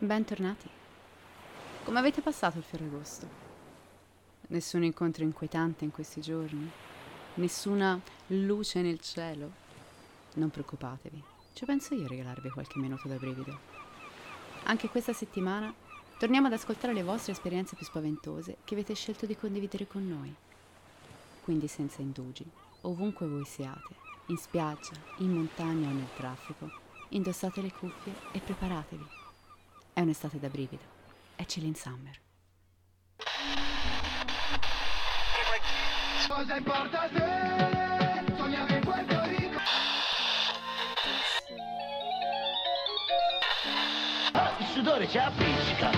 Bentornati. Come avete passato il Ferragosto? Nessun incontro inquietante in questi giorni? Nessuna luce nel cielo? Non preoccupatevi, ci penso io a regalarvi qualche minuto da brivido. Anche questa settimana torniamo ad ascoltare le vostre esperienze più spaventose che avete scelto di condividere con noi. Quindi senza indugi, ovunque voi siate, in spiaggia, in montagna o nel traffico, indossate le cuffie e preparatevi è un'estate da brivido. È Chilling Summer. Cosa importa se sogniamo in Puerto Rico? Ah, il sudore ci appiccica.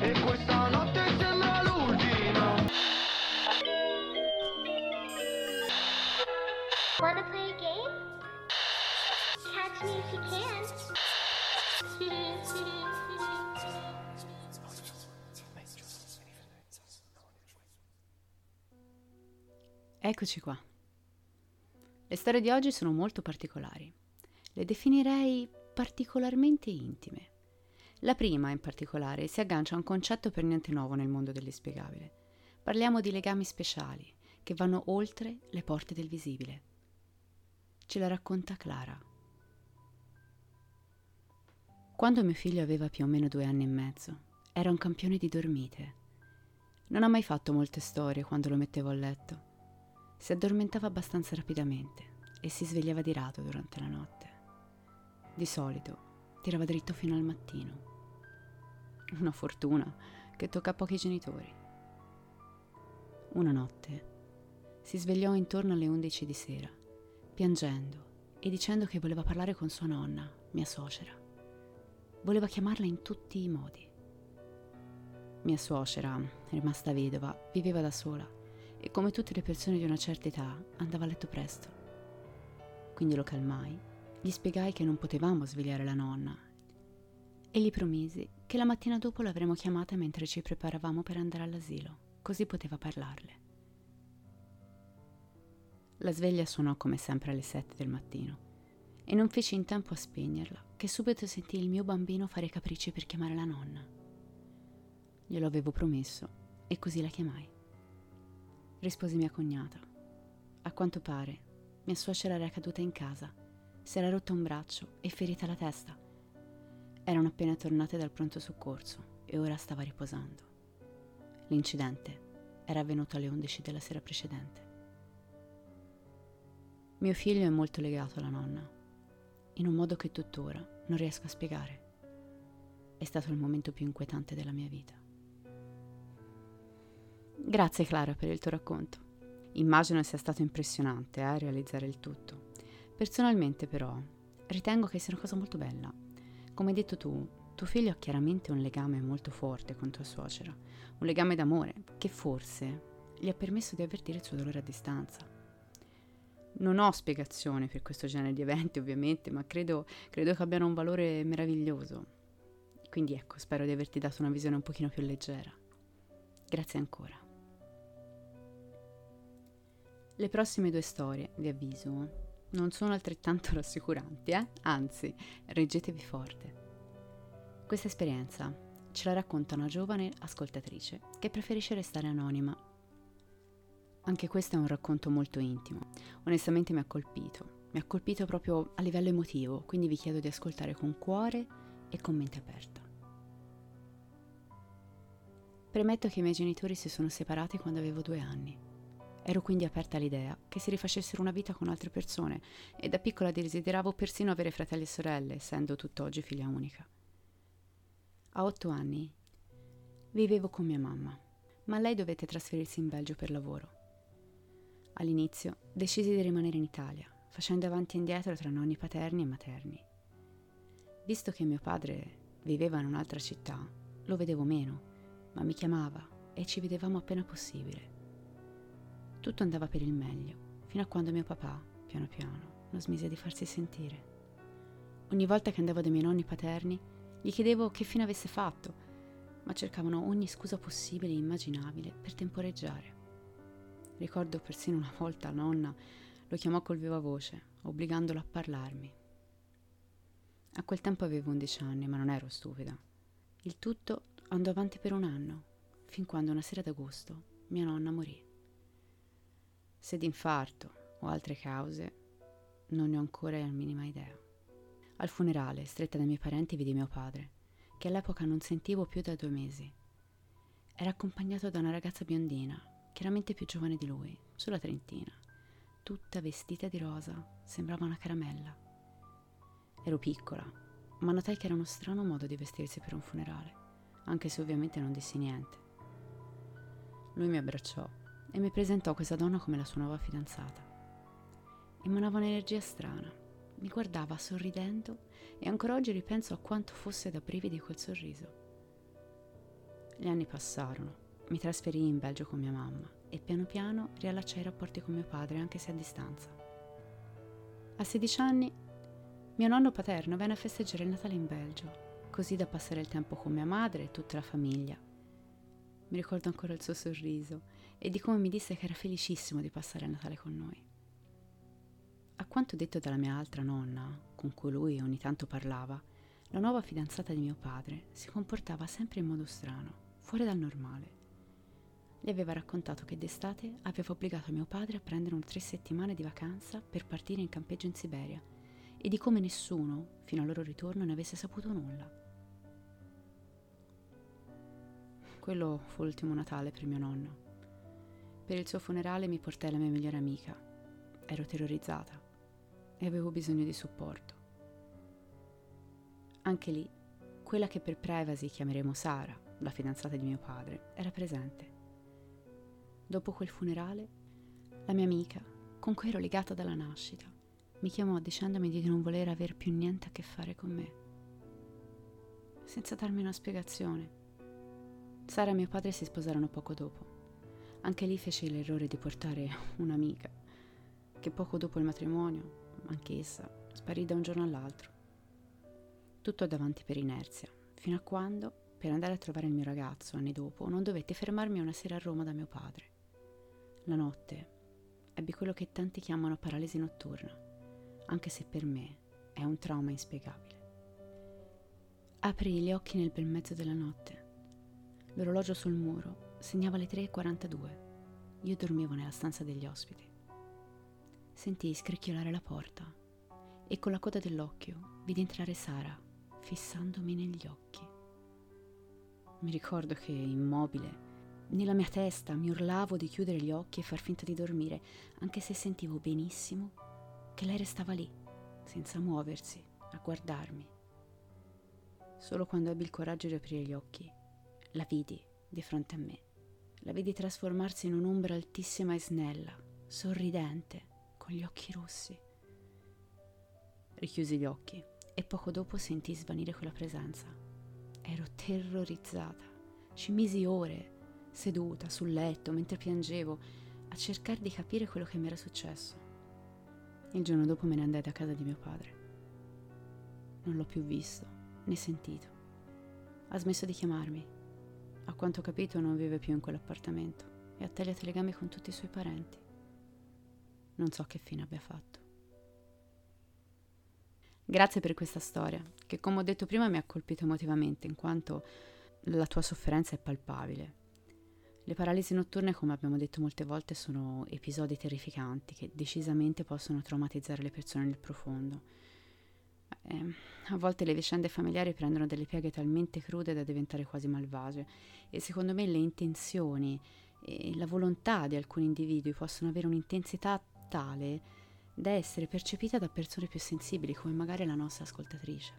E questa notte Eccoci qua. Le storie di oggi sono molto particolari. Le definirei particolarmente intime. La prima, in particolare, si aggancia a un concetto per niente nuovo nel mondo dell'inspiegabile. Parliamo di legami speciali, che vanno oltre le porte del visibile. Ce la racconta Clara, quando mio figlio aveva più o meno due anni e mezzo, era un campione di dormite. Non ha mai fatto molte storie quando lo mettevo a letto. Si addormentava abbastanza rapidamente e si svegliava di rado durante la notte. Di solito tirava dritto fino al mattino. Una fortuna che tocca a pochi genitori. Una notte si svegliò intorno alle undici di sera, piangendo e dicendo che voleva parlare con sua nonna, mia suocera. Voleva chiamarla in tutti i modi. Mia suocera, rimasta vedova, viveva da sola e come tutte le persone di una certa età andava a letto presto. Quindi lo calmai, gli spiegai che non potevamo svegliare la nonna e gli promisi che la mattina dopo l'avremmo chiamata mentre ci preparavamo per andare all'asilo, così poteva parlarle. La sveglia suonò come sempre alle sette del mattino e non feci in tempo a spegnerla, che subito sentì il mio bambino fare capricci per chiamare la nonna. Glielo avevo promesso e così la chiamai. Rispose mia cognata. A quanto pare, mia suocera era caduta in casa, si era rotto un braccio e ferita la testa. Erano appena tornate dal pronto soccorso e ora stava riposando. L'incidente era avvenuto alle 11 della sera precedente. Mio figlio è molto legato alla nonna in un modo che tuttora non riesco a spiegare. È stato il momento più inquietante della mia vita. Grazie Clara per il tuo racconto. Immagino sia stato impressionante eh, realizzare il tutto. Personalmente però ritengo che sia una cosa molto bella. Come hai detto tu, tuo figlio ha chiaramente un legame molto forte con tua suocera, un legame d'amore che forse gli ha permesso di avvertire il suo dolore a distanza non ho spiegazione per questo genere di eventi, ovviamente, ma credo, credo che abbiano un valore meraviglioso. Quindi ecco, spero di averti dato una visione un pochino più leggera. Grazie ancora. Le prossime due storie, vi avviso, non sono altrettanto rassicuranti, eh? Anzi, reggetevi forte. Questa esperienza ce la racconta una giovane ascoltatrice che preferisce restare anonima anche questo è un racconto molto intimo. Onestamente mi ha colpito. Mi ha colpito proprio a livello emotivo, quindi vi chiedo di ascoltare con cuore e con mente aperta. Premetto che i miei genitori si sono separati quando avevo due anni. Ero quindi aperta all'idea che si rifacessero una vita con altre persone e da piccola desideravo persino avere fratelli e sorelle, essendo tutt'oggi figlia unica. A otto anni vivevo con mia mamma, ma lei dovette trasferirsi in Belgio per lavoro. All'inizio decisi di rimanere in Italia, facendo avanti e indietro tra nonni paterni e materni. Visto che mio padre viveva in un'altra città, lo vedevo meno, ma mi chiamava e ci vedevamo appena possibile. Tutto andava per il meglio, fino a quando mio papà, piano piano, non smise di farsi sentire. Ogni volta che andavo dai miei nonni paterni, gli chiedevo che fine avesse fatto, ma cercavano ogni scusa possibile e immaginabile per temporeggiare. Ricordo persino una volta nonna lo chiamò col viva voce, obbligandolo a parlarmi. A quel tempo avevo 11 anni, ma non ero stupida. Il tutto andò avanti per un anno, fin quando una sera d'agosto mia nonna morì. Se d'infarto o altre cause, non ne ho ancora la minima idea. Al funerale, stretta dai miei parenti, vidi mio padre, che all'epoca non sentivo più da due mesi. Era accompagnato da una ragazza biondina, chiaramente più giovane di lui, sulla trentina, tutta vestita di rosa, sembrava una caramella. Ero piccola, ma notai che era uno strano modo di vestirsi per un funerale, anche se ovviamente non dissi niente. Lui mi abbracciò e mi presentò questa donna come la sua nuova fidanzata. Emanava un'energia strana, mi guardava sorridendo e ancora oggi ripenso a quanto fosse da brividi quel sorriso. Gli anni passarono, mi trasferii in Belgio con mia mamma e piano piano riallacciai i rapporti con mio padre anche se a distanza. A 16 anni mio nonno paterno venne a festeggiare il Natale in Belgio, così da passare il tempo con mia madre e tutta la famiglia. Mi ricordo ancora il suo sorriso e di come mi disse che era felicissimo di passare il Natale con noi. A quanto detto dalla mia altra nonna, con cui lui ogni tanto parlava, la nuova fidanzata di mio padre si comportava sempre in modo strano, fuori dal normale. Gli aveva raccontato che d'estate aveva obbligato mio padre a prendere un tre settimane di vacanza per partire in campeggio in Siberia e di come nessuno, fino al loro ritorno, ne avesse saputo nulla. Quello fu l'ultimo Natale per mio nonno. Per il suo funerale mi portai la mia migliore amica. Ero terrorizzata e avevo bisogno di supporto. Anche lì, quella che per privacy chiameremo Sara, la fidanzata di mio padre, era presente. Dopo quel funerale, la mia amica, con cui ero legata dalla nascita, mi chiamò dicendomi di non voler aver più niente a che fare con me, senza darmi una spiegazione. Sara e mio padre si sposarono poco dopo. Anche lì feci l'errore di portare un'amica, che poco dopo il matrimonio anch'essa, sparì da un giorno all'altro. Tutto davanti per inerzia, fino a quando, per andare a trovare il mio ragazzo anni dopo, non dovette fermarmi una sera a Roma da mio padre. La notte ebbi quello che tanti chiamano paralisi notturna, anche se per me è un trauma inspiegabile. Aprì gli occhi nel bel mezzo della notte. L'orologio sul muro segnava le 3.42. Io dormivo nella stanza degli ospiti sentii scricchiolare la porta e con la coda dell'occhio vidi entrare Sara, fissandomi negli occhi. Mi ricordo che, immobile, nella mia testa mi urlavo di chiudere gli occhi e far finta di dormire, anche se sentivo benissimo che lei restava lì, senza muoversi, a guardarmi. Solo quando ebbi il coraggio di aprire gli occhi, la vidi di fronte a me. La vidi trasformarsi in un'ombra altissima e snella, sorridente, con gli occhi rossi. Richiusi gli occhi e poco dopo sentii svanire quella presenza. Ero terrorizzata. Ci misi ore, seduta sul letto mentre piangevo, a cercare di capire quello che mi era successo. Il giorno dopo me ne andai da casa di mio padre. Non l'ho più visto né sentito. Ha smesso di chiamarmi. A quanto ho capito non vive più in quell'appartamento e ha tagliato i legami con tutti i suoi parenti non so che fine abbia fatto. Grazie per questa storia, che come ho detto prima mi ha colpito emotivamente, in quanto la tua sofferenza è palpabile. Le paralisi notturne, come abbiamo detto molte volte, sono episodi terrificanti che decisamente possono traumatizzare le persone nel profondo. Eh, a volte le vicende familiari prendono delle pieghe talmente crude da diventare quasi malvagie e secondo me le intenzioni e la volontà di alcuni individui possono avere un'intensità tale da essere percepita da persone più sensibili come magari la nostra ascoltatrice.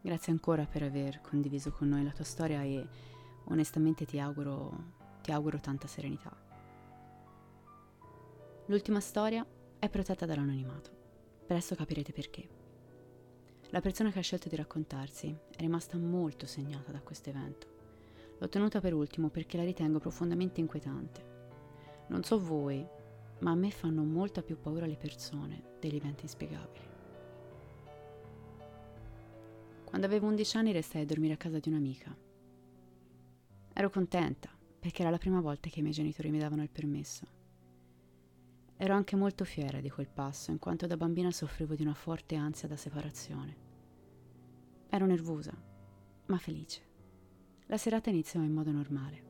Grazie ancora per aver condiviso con noi la tua storia e onestamente ti auguro, ti auguro tanta serenità. L'ultima storia è protetta dall'anonimato. Presto capirete perché. La persona che ha scelto di raccontarsi è rimasta molto segnata da questo evento. L'ho tenuta per ultimo perché la ritengo profondamente inquietante. Non so voi, ma a me fanno molta più paura le persone degli eventi inspiegabili. Quando avevo 11 anni restai a dormire a casa di un'amica. Ero contenta perché era la prima volta che i miei genitori mi davano il permesso. Ero anche molto fiera di quel passo, in quanto da bambina soffrivo di una forte ansia da separazione. Ero nervosa, ma felice. La serata iniziò in modo normale.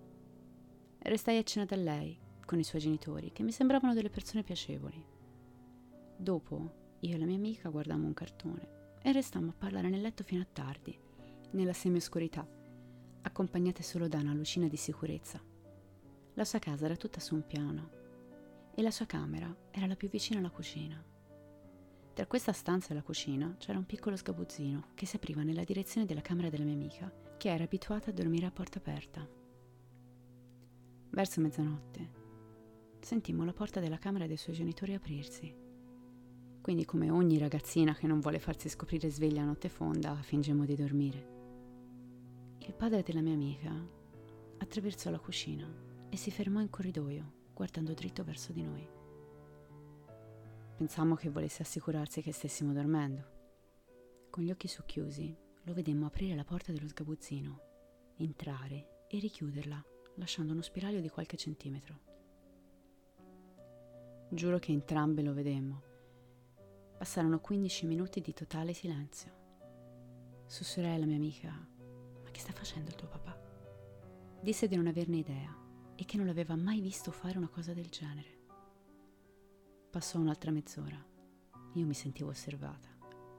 Restai a cena da lei, con i suoi genitori, che mi sembravano delle persone piacevoli. Dopo, io e la mia amica guardammo un cartone e restammo a parlare nel letto fino a tardi, nella semioscurità, accompagnate solo da una lucina di sicurezza. La sua casa era tutta su un piano e la sua camera era la più vicina alla cucina. Tra questa stanza e la cucina c'era un piccolo sgabuzzino che si apriva nella direzione della camera della mia amica, che era abituata a dormire a porta aperta. Verso mezzanotte sentimmo la porta della camera dei suoi genitori aprirsi. Quindi, come ogni ragazzina che non vuole farsi scoprire sveglia a notte fonda, fingemmo di dormire. Il padre della mia amica attraversò la cucina e si fermò in corridoio guardando dritto verso di noi. Pensammo che volesse assicurarsi che stessimo dormendo. Con gli occhi socchiusi lo vedemmo aprire la porta dello sgabuzzino, entrare e richiuderla, lasciando uno spiraglio di qualche centimetro. Giuro che entrambe lo vedemmo. Passarono 15 minuti di totale silenzio. Sussurrai alla mia amica: Ma che sta facendo il tuo papà? Disse di non averne idea e che non l'aveva mai visto fare una cosa del genere. Passò un'altra mezz'ora. Io mi sentivo osservata.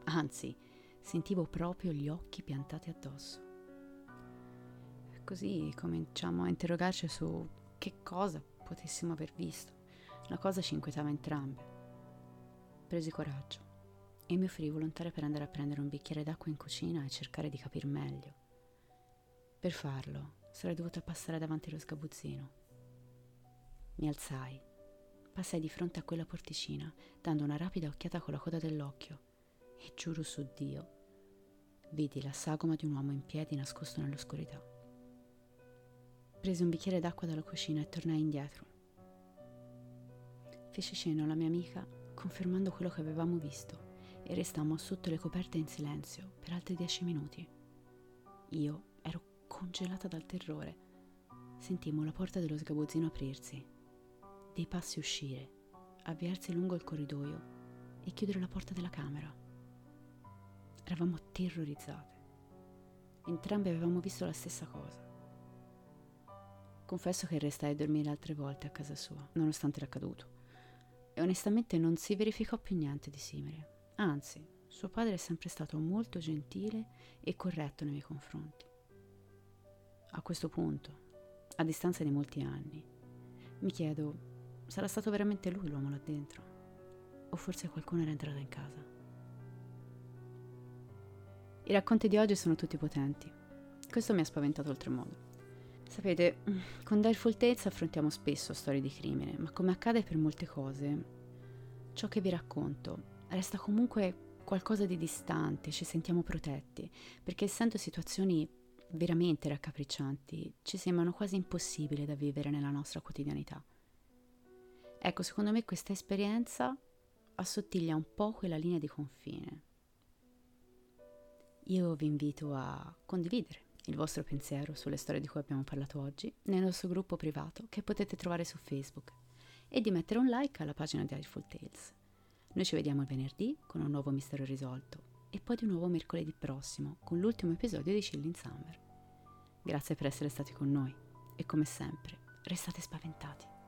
Anzi, sentivo proprio gli occhi piantati addosso. Così cominciamo a interrogarci su che cosa potessimo aver visto. La cosa ci inquietava entrambe. Presi coraggio e mi offrì volontaria per andare a prendere un bicchiere d'acqua in cucina e cercare di capire meglio. Per farlo sarei dovuta passare davanti allo sgabuzzino. Mi alzai, passai di fronte a quella porticina, dando una rapida occhiata con la coda dell'occhio, e giuro su Dio, vidi la sagoma di un uomo in piedi nascosto nell'oscurità. Presi un bicchiere d'acqua dalla cucina e tornai indietro. Feci cenno alla mia amica, confermando quello che avevamo visto, e restammo sotto le coperte in silenzio per altri dieci minuti. Io congelata dal terrore. Sentimmo la porta dello sgabuzzino aprirsi, dei passi uscire, avviarsi lungo il corridoio e chiudere la porta della camera. Eravamo terrorizzate. Entrambe avevamo visto la stessa cosa. Confesso che restai a dormire altre volte a casa sua, nonostante l'accaduto. E onestamente non si verificò più niente di simile. Anzi, suo padre è sempre stato molto gentile e corretto nei miei confronti. A questo punto, a distanza di molti anni, mi chiedo, sarà stato veramente lui l'uomo là dentro? O forse qualcuno era entrato in casa? I racconti di oggi sono tutti potenti. Questo mi ha spaventato oltremodo. Sapete, con Direful Tales affrontiamo spesso storie di crimine, ma come accade per molte cose, ciò che vi racconto resta comunque qualcosa di distante, ci sentiamo protetti, perché essendo situazioni veramente raccapriccianti ci sembrano quasi impossibili da vivere nella nostra quotidianità. Ecco, secondo me questa esperienza assottiglia un po' quella linea di confine. Io vi invito a condividere il vostro pensiero sulle storie di cui abbiamo parlato oggi nel nostro gruppo privato che potete trovare su Facebook e di mettere un like alla pagina di Eyeful Tales. Noi ci vediamo venerdì con un nuovo mistero risolto e poi di nuovo mercoledì prossimo con l'ultimo episodio di Chill in Summer. Grazie per essere stati con noi e come sempre restate spaventati.